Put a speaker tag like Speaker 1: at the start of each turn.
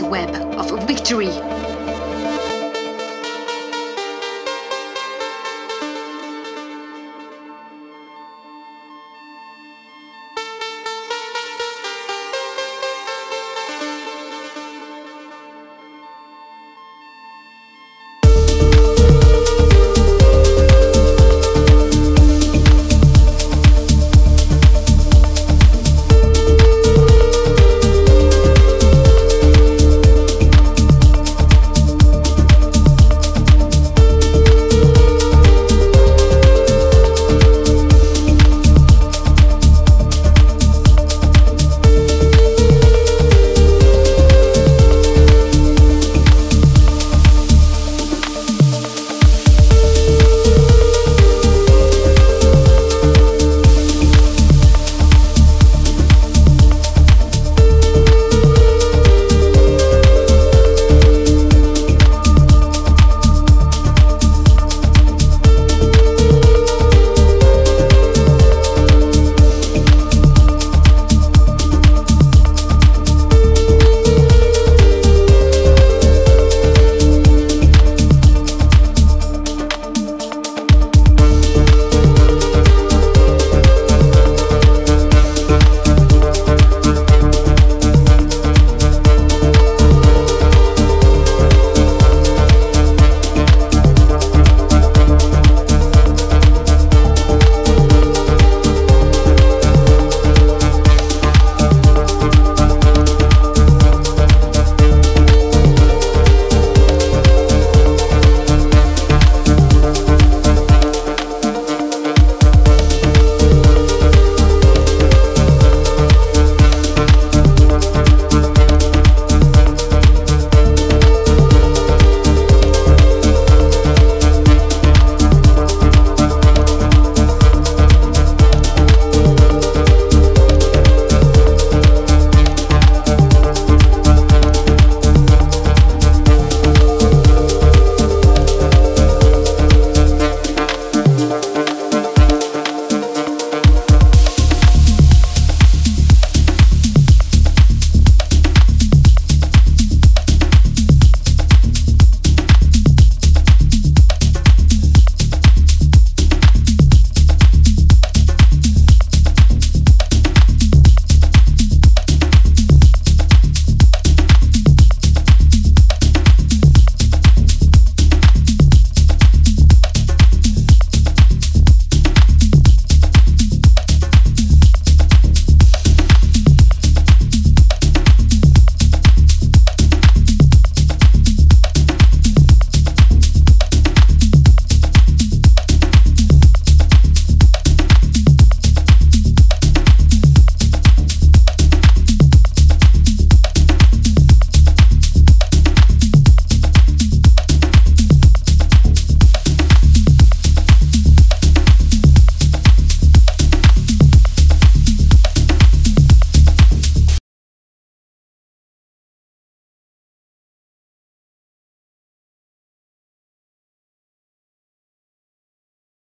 Speaker 1: Web of victory.